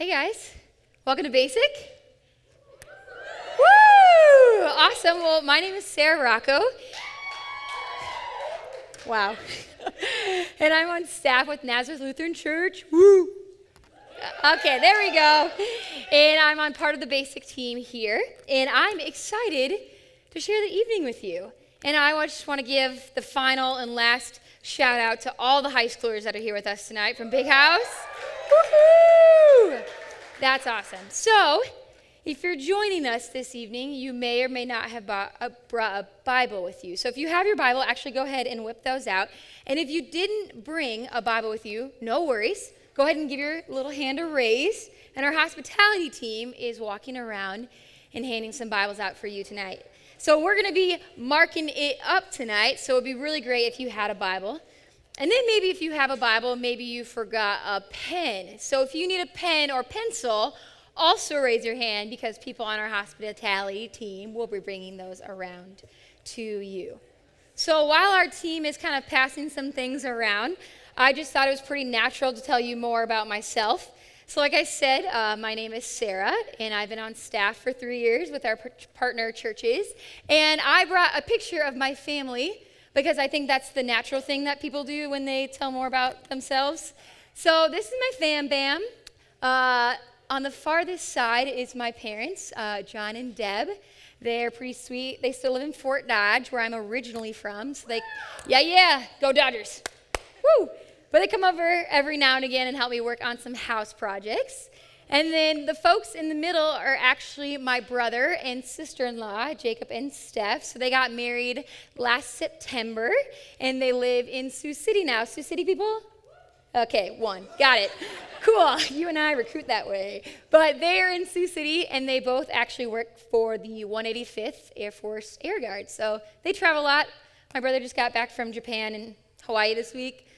Hey guys, welcome to Basic. Woo! Awesome. Well, my name is Sara Rockow. Wow. and I'm on staff with Nazareth Lutheran Church. Woo! Okay, there we go. And I'm on part of the Basic team here, and I'm excited to share the evening with you. And I just want to give the final and last shout out to all the high schoolers that are here with us tonight from Big House. Woohoo! That's awesome. So, if you're joining us this evening, you may or may not have bought a, brought a Bible with you. So, if you have your Bible, actually go ahead and whip those out. And if you didn't bring a Bible with you, no worries. Go ahead and give your little hand a raise. And our hospitality team is walking around and handing some Bibles out for you tonight. So, we're going to be marking it up tonight. So, it would be really great if you had a Bible. And then maybe if you have a Bible, maybe you forgot a pen. So if you need a pen or pencil, also raise your hand because people on our hospitality team will be bringing those around to you. So while our team is kind of passing some things around, I just thought it was pretty natural to tell you more about myself. So, like I said, uh, my name is Sara, and I've been on staff for three years with our partner churches. And I brought a picture of my family because I think that's the natural thing that people do when they tell more about themselves. So this is my fam bam. Uh, on the farthest side is my parents, uh, John and Deb. They're pretty sweet. They still live in Fort Dodge, where I'm originally from. So they, yeah, yeah, go Dodgers. Woo! But they come over every now and again and help me work on some house projects. And then the folks in the middle are actually my brother and sister in law, Jacob and Steph. So they got married last September and they live in Sioux City now. Sioux City people? Okay, one. Got it. Cool. You and I recruit that way. But they are in Sioux City and they both actually work for the 185th Air Force Air Guard. So they travel a lot. My brother just got back from Japan and Hawaii this week.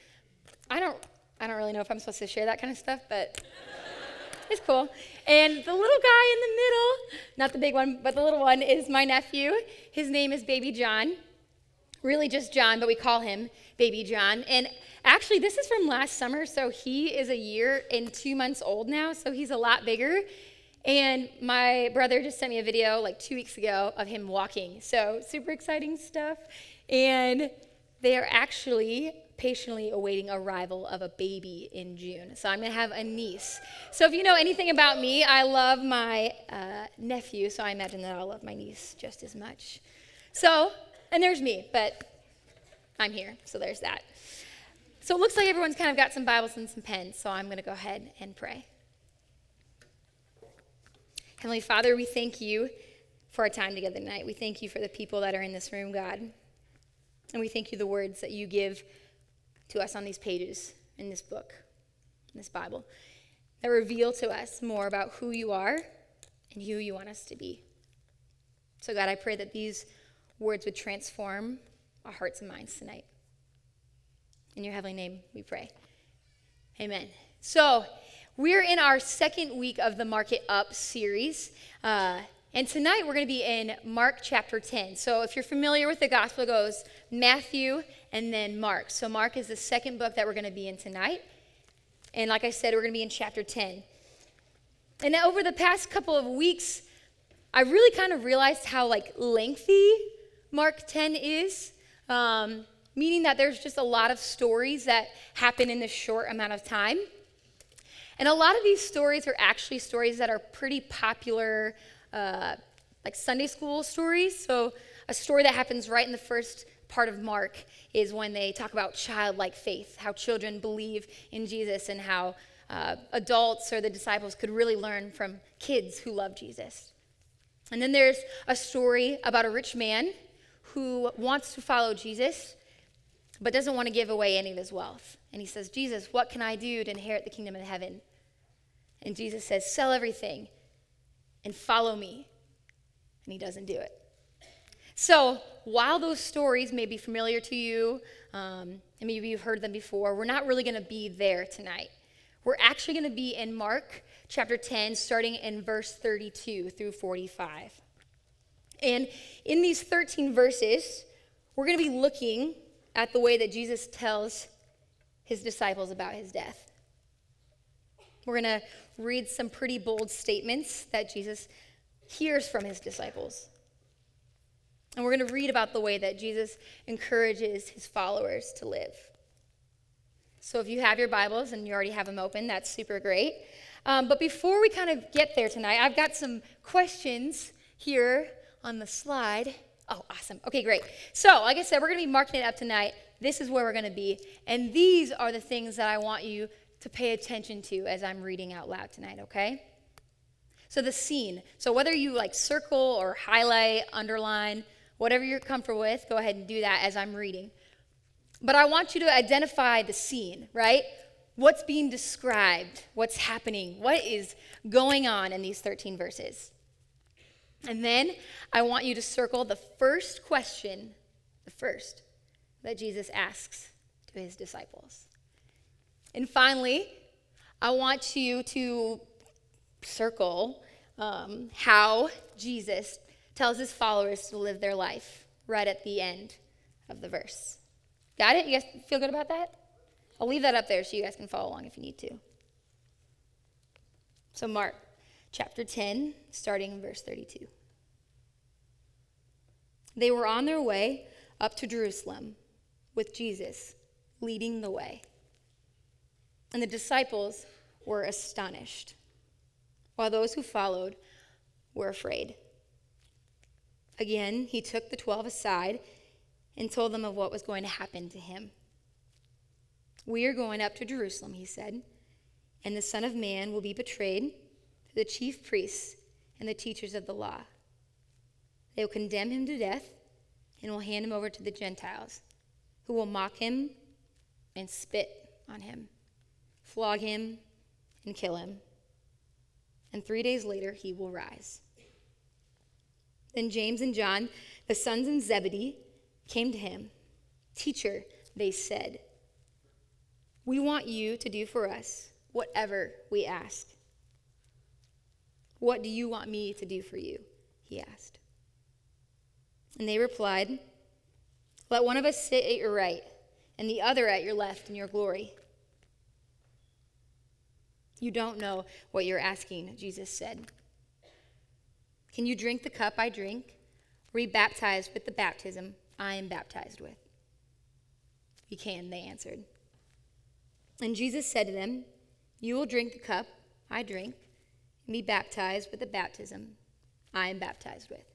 I don't I don't really know if I'm supposed to share that kind of stuff, but it's cool. And the little guy in the middle, not the big one, but the little one, is my nephew. His name is Baby John. Really just John, but we call him Baby John. And actually, this is from last summer, so he is a year and two months old now, so he's a lot bigger. And my brother just sent me a video like two weeks ago of him walking. So, super exciting stuff. And they are actually patiently awaiting arrival of a baby in June. So I'm going to have a niece. So if you know anything about me, I love my uh, nephew, so I imagine that I'll love my niece just as much. So, and there's me, but I'm here, so there's that. So it looks like everyone's kind of got some Bibles and some pens, so I'm going to go ahead and pray. Heavenly Father, we thank you for our time together tonight. We thank you for the people that are in this room, God. And we thank you the words that you give to us on these pages in this book, in this Bible, that reveal to us more about who you are and who you want us to be. So, God, I pray that these words would transform our hearts and minds tonight. In your heavenly name, we pray. Amen. So, we're in our second week of the Mark It Up series. Uh, and tonight we're going to be in Mark chapter 10. So if you're familiar with the gospel, it goes Matthew and then Mark. So Mark is the second book that we're going to be in tonight. And like I said, we're going to be in chapter 10. And over the past couple of weeks, I really kind of realized how like lengthy Mark 10 is. Um, meaning that there's just a lot of stories that happen in this short amount of time. And a lot of these stories are actually stories that are pretty popular uh, like Sunday school stories. So, a story that happens right in the first part of Mark is when they talk about childlike faith, how children believe in Jesus, and how uh, adults or the disciples could really learn from kids who love Jesus. And then there's a story about a rich man who wants to follow Jesus, but doesn't want to give away any of his wealth. And he says, Jesus, what can I do to inherit the kingdom of heaven? And Jesus says, Sell everything and follow me. And he doesn't do it. So, while those stories may be familiar to you, um, and maybe you've heard them before, we're not really going to be there tonight. We're actually going to be in Mark chapter 10, starting in verse 32 through 45. And in these 13 verses, we're going to be looking at the way that Jesus tells his disciples about his death. We're going to read some pretty bold statements that Jesus hears from his disciples. And we're going to read about the way that Jesus encourages his followers to live. So if you have your Bibles and you already have them open, that's super great. Um, but before we kind of get there tonight, I've got some questions here on the slide. Oh, awesome. Okay, great. So, like I said, we're going to be marking it up tonight. This is where we're going to be. And these are the things that I want you to pay attention to as I'm reading out loud tonight, okay? So, the scene. So, whether you like circle or highlight, underline, whatever you're comfortable with, go ahead and do that as I'm reading. But I want you to identify the scene, right? What's being described? What's happening? What is going on in these 13 verses? And then I want you to circle the first question, the first, that Jesus asks to his disciples. And finally, I want you to circle um, how Jesus tells his followers to live their life right at the end of the verse. Got it? You guys feel good about that? I'll leave that up there so you guys can follow along if you need to. So, Mark chapter 10, starting in verse 32. They were on their way up to Jerusalem with Jesus leading the way. And the disciples were astonished, while those who followed were afraid. Again, he took the twelve aside and told them of what was going to happen to him. We are going up to Jerusalem, he said, and the Son of Man will be betrayed to the chief priests and the teachers of the law. They will condemn him to death and will hand him over to the Gentiles, who will mock him and spit on him, flog him and kill him. And three days later, he will rise. Then James and John, the sons of Zebedee, came to him. Teacher, they said, we want you to do for us whatever we ask. What do you want me to do for you? He asked. And they replied, Let one of us sit at your right, and the other at your left in your glory. You don't know what you're asking, Jesus said. Can you drink the cup I drink, be baptized with the baptism I am baptized with? You can, they answered. And Jesus said to them, You will drink the cup I drink, and be baptized with the baptism I am baptized with.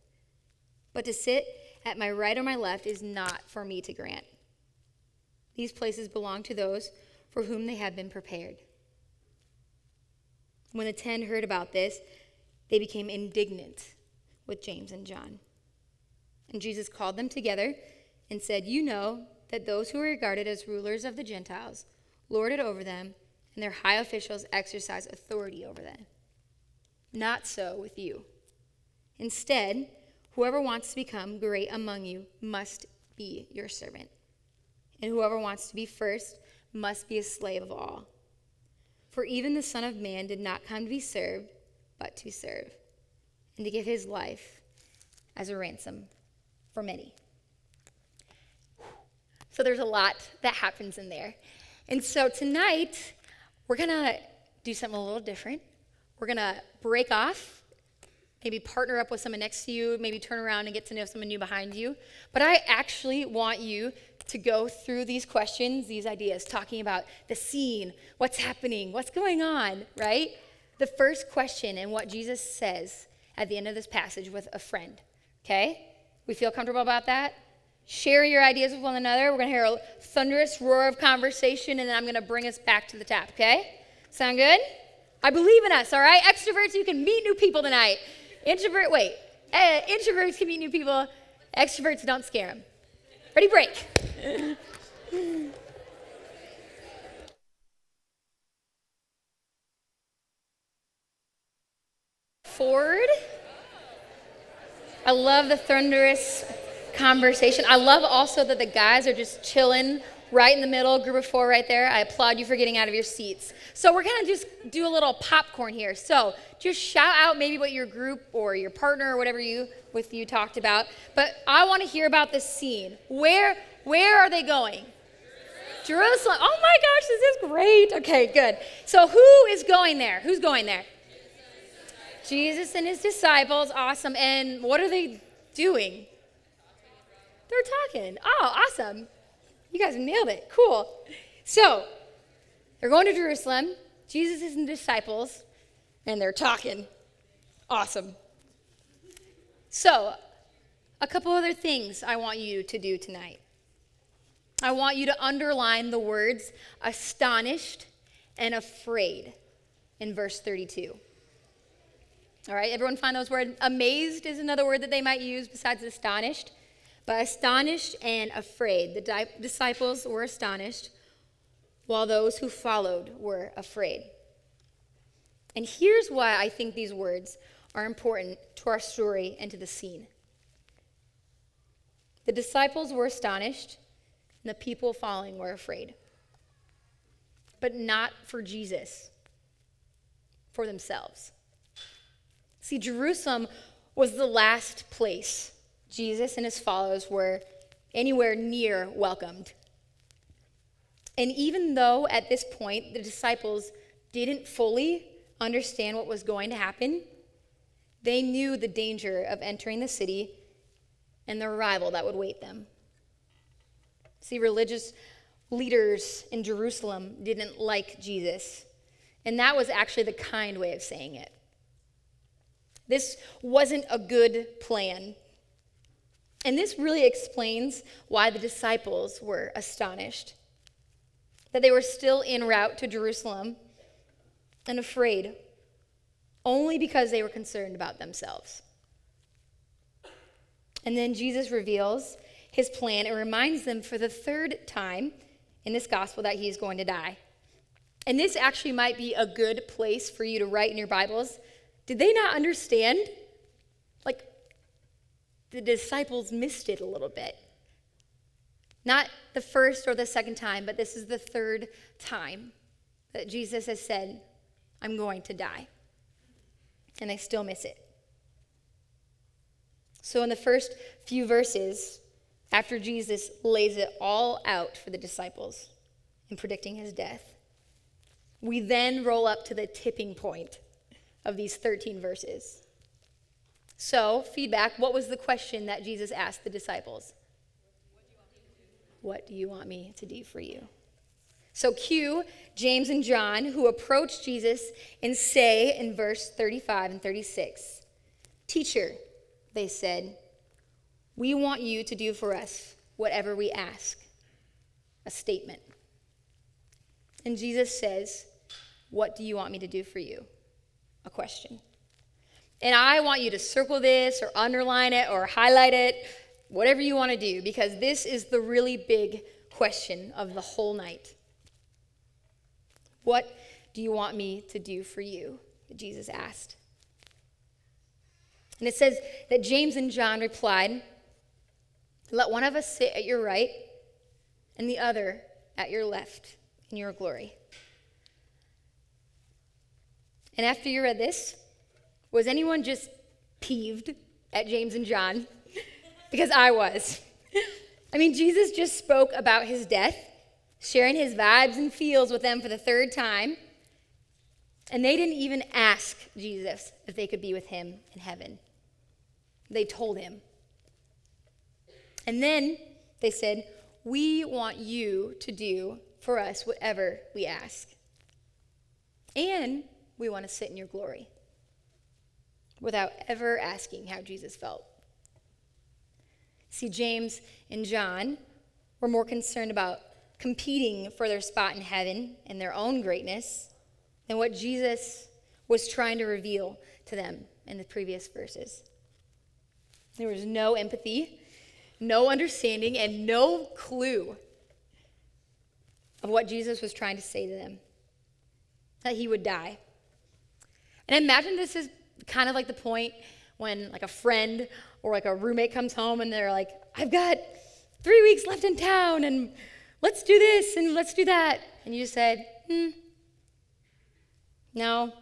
But to sit at my right or my left is not for me to grant. These places belong to those for whom they have been prepared. When the ten heard about this, they became indignant with James and John. And Jesus called them together and said, You know that those who are regarded as rulers of the Gentiles lord it over them, and their high officials exercise authority over them. Not so with you. Instead, whoever wants to become great among you must be your servant, and whoever wants to be first must be a slave of all. For even the Son of Man did not come to be served, but to serve, and to give his life as a ransom for many. So there's a lot that happens in there. And so tonight, we're going to do something a little different. We're going to break off, maybe partner up with someone next to you, maybe turn around and get to know someone new behind you. But I actually want you to go through these questions, these ideas, talking about the scene, what's happening, what's going on, right? The first question and what Jesus says at the end of this passage with a friend, okay? We feel comfortable about that? Share your ideas with one another. We're going to hear a thunderous roar of conversation, and then I'm going to bring us back to the tap, okay? Sound good? I believe in us, all right? Extroverts, you can meet new people tonight. Introvert, wait. Uh, introverts can meet new people. Extroverts, don't scare them. Ready, break. Forward. I love the thunderous conversation. I love also that the guys are just chilling right in the middle, group of four right there. I applaud you for getting out of your seats. So we're gonna just do a little popcorn here. So just shout out maybe what your group or your partner or whatever you with you talked about. But I want to hear about the scene. Where where are they going? Jerusalem. Oh my gosh, this is great. Okay, good. So who is going there? Who's going there? Jesus and his disciples. Awesome. And what are they doing? They're talking. Oh, awesome. You guys nailed it. Cool. So, they're going to Jerusalem. Jesus and the disciples, and they're talking. Awesome. So, a couple other things I want you to do tonight. I want you to underline the words astonished and afraid in verse 32. All right, everyone find those words? Amazed is another word that they might use besides astonished. But astonished and afraid. The di- disciples were astonished, while those who followed were afraid. And here's why I think these words are important to our story and to the scene. The disciples were astonished, and the people following were afraid. But not for Jesus, for themselves. See, Jerusalem was the last place Jesus and his followers were anywhere near welcomed. And even though at this point the disciples didn't fully understand what was going to happen, they knew the danger of entering the city and the arrival that would wait them. See, religious leaders in Jerusalem didn't like Jesus, and that was actually the kind way of saying it. This wasn't a good plan and this really explains why the disciples were astonished that they were still en route to Jerusalem and afraid only because they were concerned about themselves. And then Jesus reveals his plan and reminds them for the third time in this gospel that he is going to die. And this actually might be a good place for you to write in your Bibles. Did they not understand? Like, the disciples missed it a little bit. Not the first or the second time, but this is the third time that Jesus has said, I'm going to die. And they still miss it. So, in the first few verses, after Jesus lays it all out for the disciples in predicting his death, we then roll up to the tipping point of these 13 verses. So, feedback what was the question that Jesus asked the disciples? What do you want me to do for you? So, cue James and John, who approach Jesus and say in verse 35 and 36 Teacher, they said, we want you to do for us whatever we ask. A statement. And Jesus says, What do you want me to do for you? A question. And I want you to circle this or underline it or highlight it, whatever you want to do, because this is the really big question of the whole night. What do you want me to do for you? Jesus asked. And it says that James and John replied, Let one of us sit at your right and the other at your left in your glory. And after you read this, was anyone just peeved at James and John? because I was. I mean, Jesus just spoke about his death, sharing his vibes and feels with them for the third time. And they didn't even ask Jesus if they could be with him in heaven. They told him. And then they said, We want you to do for us whatever we ask. And we want to sit in your glory without ever asking how Jesus felt. See, James and John were more concerned about competing for their spot in heaven and their own greatness than what Jesus was trying to reveal to them in the previous verses. There was no empathy, no understanding, and no clue of what Jesus was trying to say to them that he would die. And imagine this is kind of like the point when like a friend or like a roommate comes home and they're like, I've got three weeks left in town and let's do this and let's do that. And you just said, hmm, no.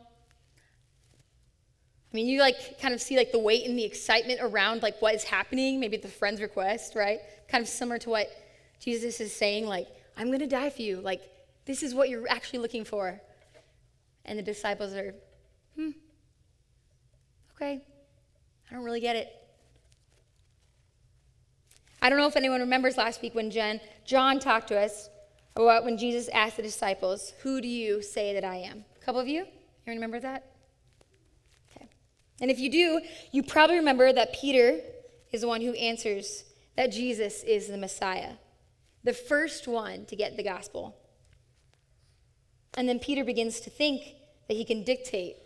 I mean, you like kind of see like the weight and the excitement around like what is happening, maybe the friend's request, right? Kind of similar to what Jesus is saying, like, I'm going to die for you. Like, this is what you're actually looking for. And the disciples are, hmm, okay, I don't really get it. I don't know if anyone remembers last week when Jen, John talked to us about when Jesus asked the disciples, Who do you say that I am? A couple of you? You remember that? Okay. And if you do, you probably remember that Peter is the one who answers that Jesus is the Messiah, the first one to get the gospel. And then Peter begins to think that he can dictate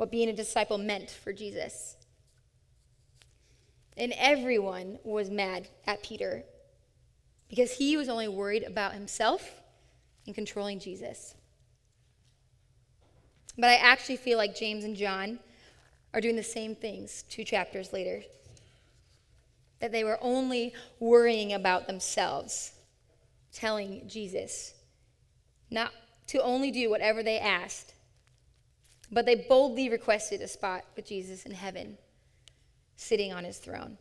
what being a disciple meant for Jesus. And everyone was mad at Peter because he was only worried about himself and controlling Jesus. But I actually feel like James and John are doing the same things two chapters later. That they were only worrying about themselves, telling Jesus not to only do whatever they asked, but they boldly requested a spot with Jesus in heaven, sitting on his throne.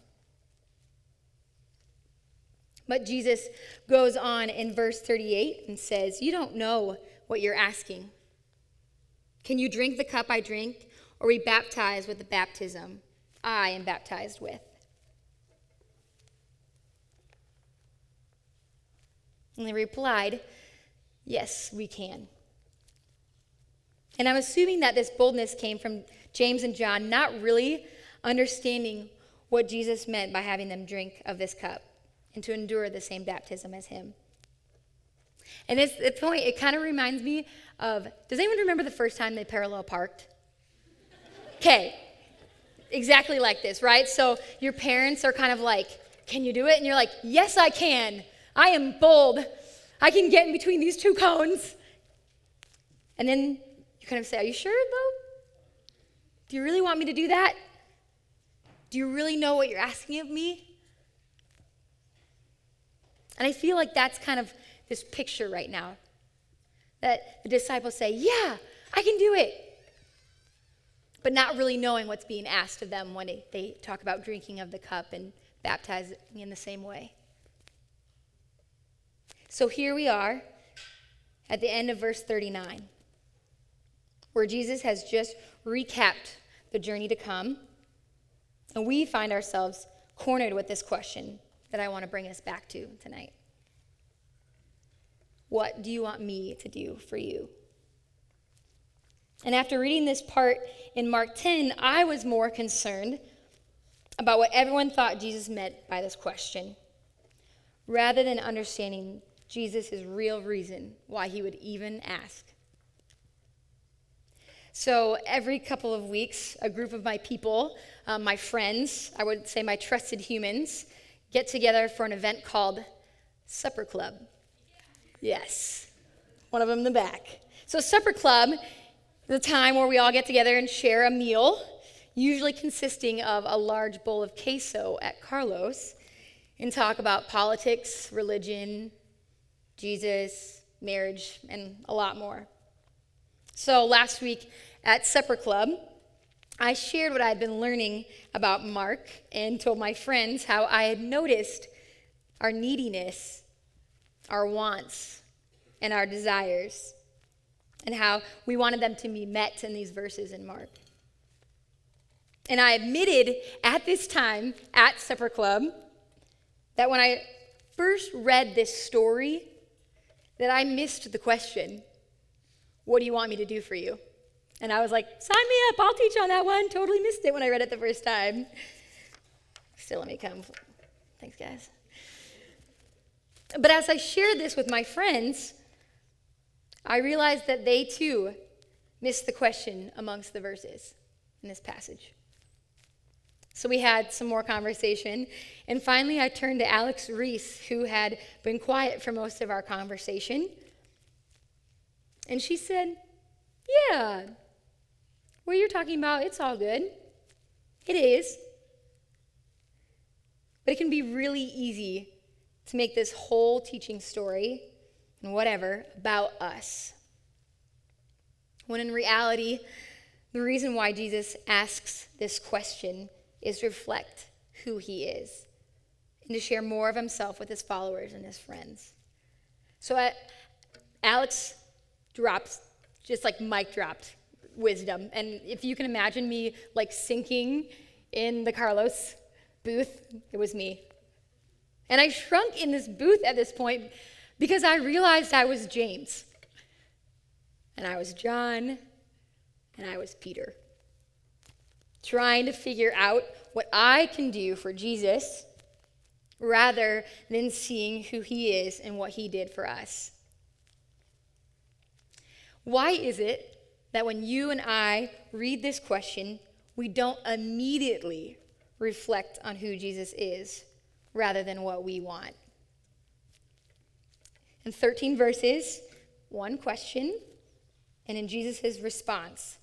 But Jesus goes on in verse 38 and says, You don't know what you're asking. Can you drink the cup I drink, or be baptized with the baptism I am baptized with? And they replied, Yes, we can. And I'm assuming that this boldness came from James and John not really understanding what Jesus meant by having them drink of this cup and to endure the same baptism as him. And it's the point, it kind of reminds me of does anyone remember the first time they parallel parked? Okay, exactly like this, right? So your parents are kind of like, can you do it? And you're like, yes, I can. I am bold. I can get in between these two cones. And then kind of say, are you sure though? Do you really want me to do that? Do you really know what you're asking of me? And I feel like that's kind of this picture right now. That the disciples say, Yeah, I can do it. But not really knowing what's being asked of them when they, talk about drinking of the cup and baptizing in the same way. So here we are at the end of verse 39, where Jesus has just recapped the journey to come. And we find ourselves cornered with this question that I want to bring us back to tonight. What do you want me to do for you? And after reading this part in Mark 10, I was more concerned about what everyone thought Jesus meant by this question, rather than understanding Jesus' real reason why he would even ask. So, every couple of weeks, a group of my people, um, my friends, I would say my trusted humans, get together for an event called Supper Club. Yes, one of them in the back. So, Supper Club is a time where we all get together and share a meal, usually consisting of a large bowl of queso at Carlos, and talk about politics, religion, Jesus, marriage, and a lot more. So, last week at Supper Club, I shared what I had been learning about Mark and told my friends how I had noticed our neediness, our wants, and our desires, and how we wanted them to be met in these verses in Mark. And I admitted at this time at Supper Club that when I first read this story, that I missed the question, What do you want me to do for you? And I was like, sign me up, I'll teach on that one. Totally missed it when I read it the first time. Still, let me come. Thanks, guys. But as I shared this with my friends, I realized that they too missed the question amongst the verses in this passage. So we had some more conversation, and finally I turned to Alex Reese, who had been quiet for most of our conversation. And she said, Yeah, you're talking about, it's all good. It is. But it can be really easy to make this whole teaching story and whatever about us. When in reality, the reason why Jesus asks this question is to reflect who he is and to share more of himself with his followers and his friends. So uh, Alex drops, just like mic dropped wisdom. And if you can imagine me like sinking in the Carlos booth, it was me. And I shrunk in this booth at this point because I realized I was James, and I was John, and I was Peter. Trying to figure out what I can do for Jesus rather than seeing who he is and what he did for us. Why is it that when you and I read this question, we don't immediately reflect on who Jesus is rather than what we want? In 13 verses, one question, and in Jesus' response,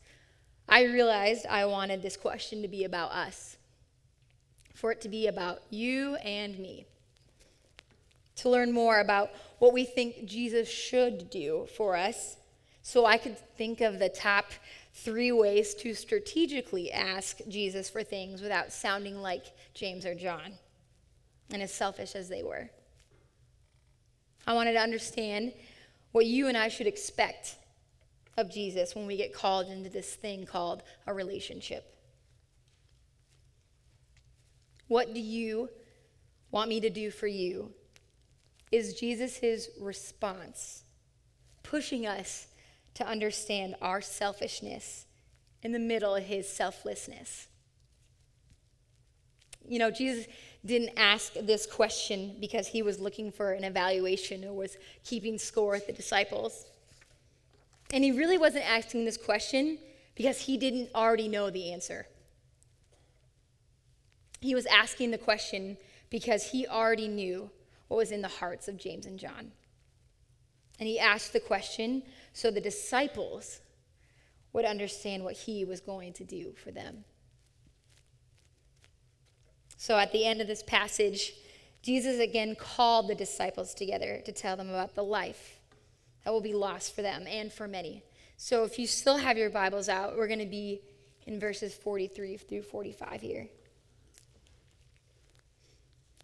I realized I wanted this question to be about us, for it to be about you and me. To learn more about what we think Jesus should do for us, so I could think of the top three ways to strategically ask Jesus for things without sounding like James or John and as selfish as they were. I wanted to understand what you and I should expect of Jesus when we get called into this thing called a relationship. What do you want me to do for you? Is Jesus' response pushing us to understand our selfishness in the middle of his selflessness? You know, Jesus didn't ask this question because he was looking for an evaluation or was keeping score with the disciples. And he really wasn't asking this question because he didn't already know the answer. He was asking the question because he already knew what was in the hearts of James and John. And he asked the question so the disciples would understand what he was going to do for them. So at the end of this passage, Jesus again called the disciples together to tell them about the life that will be lost for them and for many. So if you still have your Bibles out, we're going to be in verses 43 through 45 here.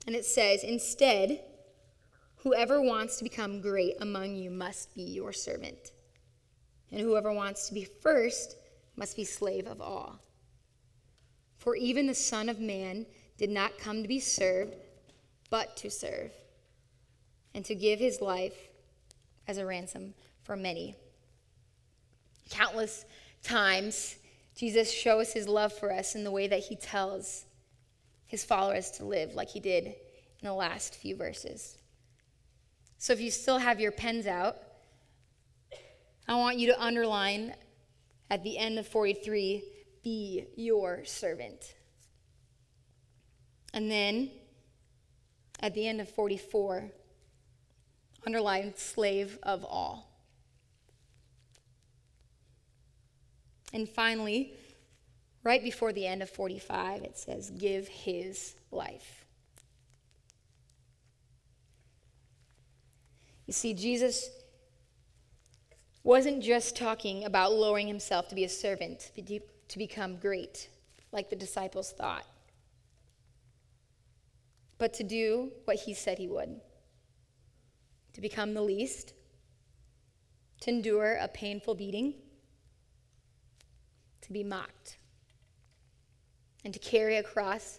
And it says, Instead, whoever wants to become great among you must be your servant. And whoever wants to be first must be slave of all. For even the Son of Man did not come to be served, but to serve, and to give his life as a ransom for many. Countless times, Jesus shows his love for us in the way that he tells his followers to live, like he did in the last few verses. So if you still have your pens out, I want you to underline at the end of 43 be your servant. And then at the end of 44, underline slave of all. And finally, right before the end of 45, it says, give his life. You see, Jesus wasn't just talking about lowering himself to be a servant, to become great, like the disciples thought but to do what he said he would to become the least, to endure a painful beating, to be mocked, and to carry a cross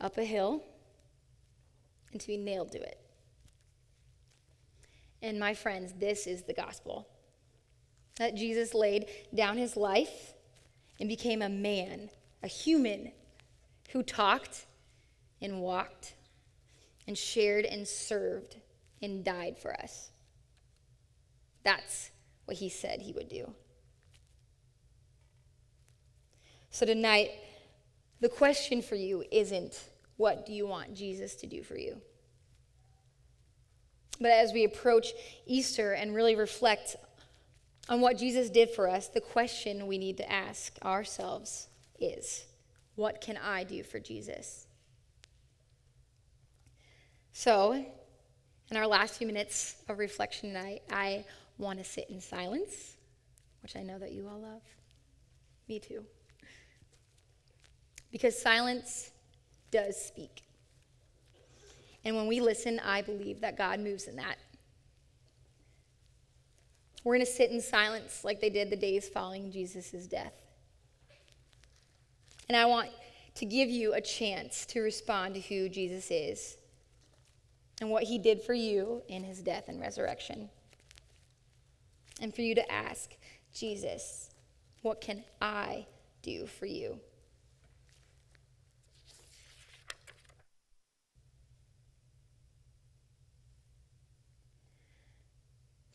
up a hill, and to be nailed to it. And my friends, this is the gospel that Jesus laid down his life and became a man, a human, who talked and walked and shared and served and died for us. That's what he said he would do. So tonight, the question for you isn't what do you want Jesus to do for you? But as we approach Easter and really reflect on what Jesus did for us, the question we need to ask ourselves is what can I do for Jesus? So, in our last few minutes of reflection tonight, I want to sit in silence, which I know that you all love. Me too. Because silence does speak. And when we listen, I believe that God moves in that. We're going to sit in silence like they did the days following Jesus' death. And I want to give you a chance to respond to who Jesus is and what he did for you in his death and resurrection. And for you to ask, Jesus, what can I do for you?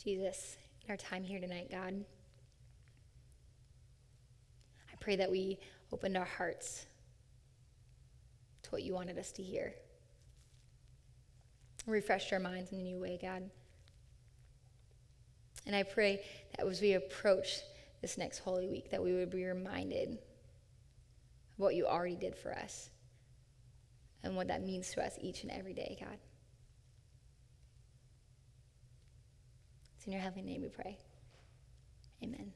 Jesus, our time here tonight, God, I pray that we opened our hearts to what you wanted us to hear. Refreshed our minds in a new way, God. And I pray that as we approach this next Holy Week, that we would be reminded of what you already did for us and what that means to us each and every day, God. It's in your heavenly name we pray. Amen.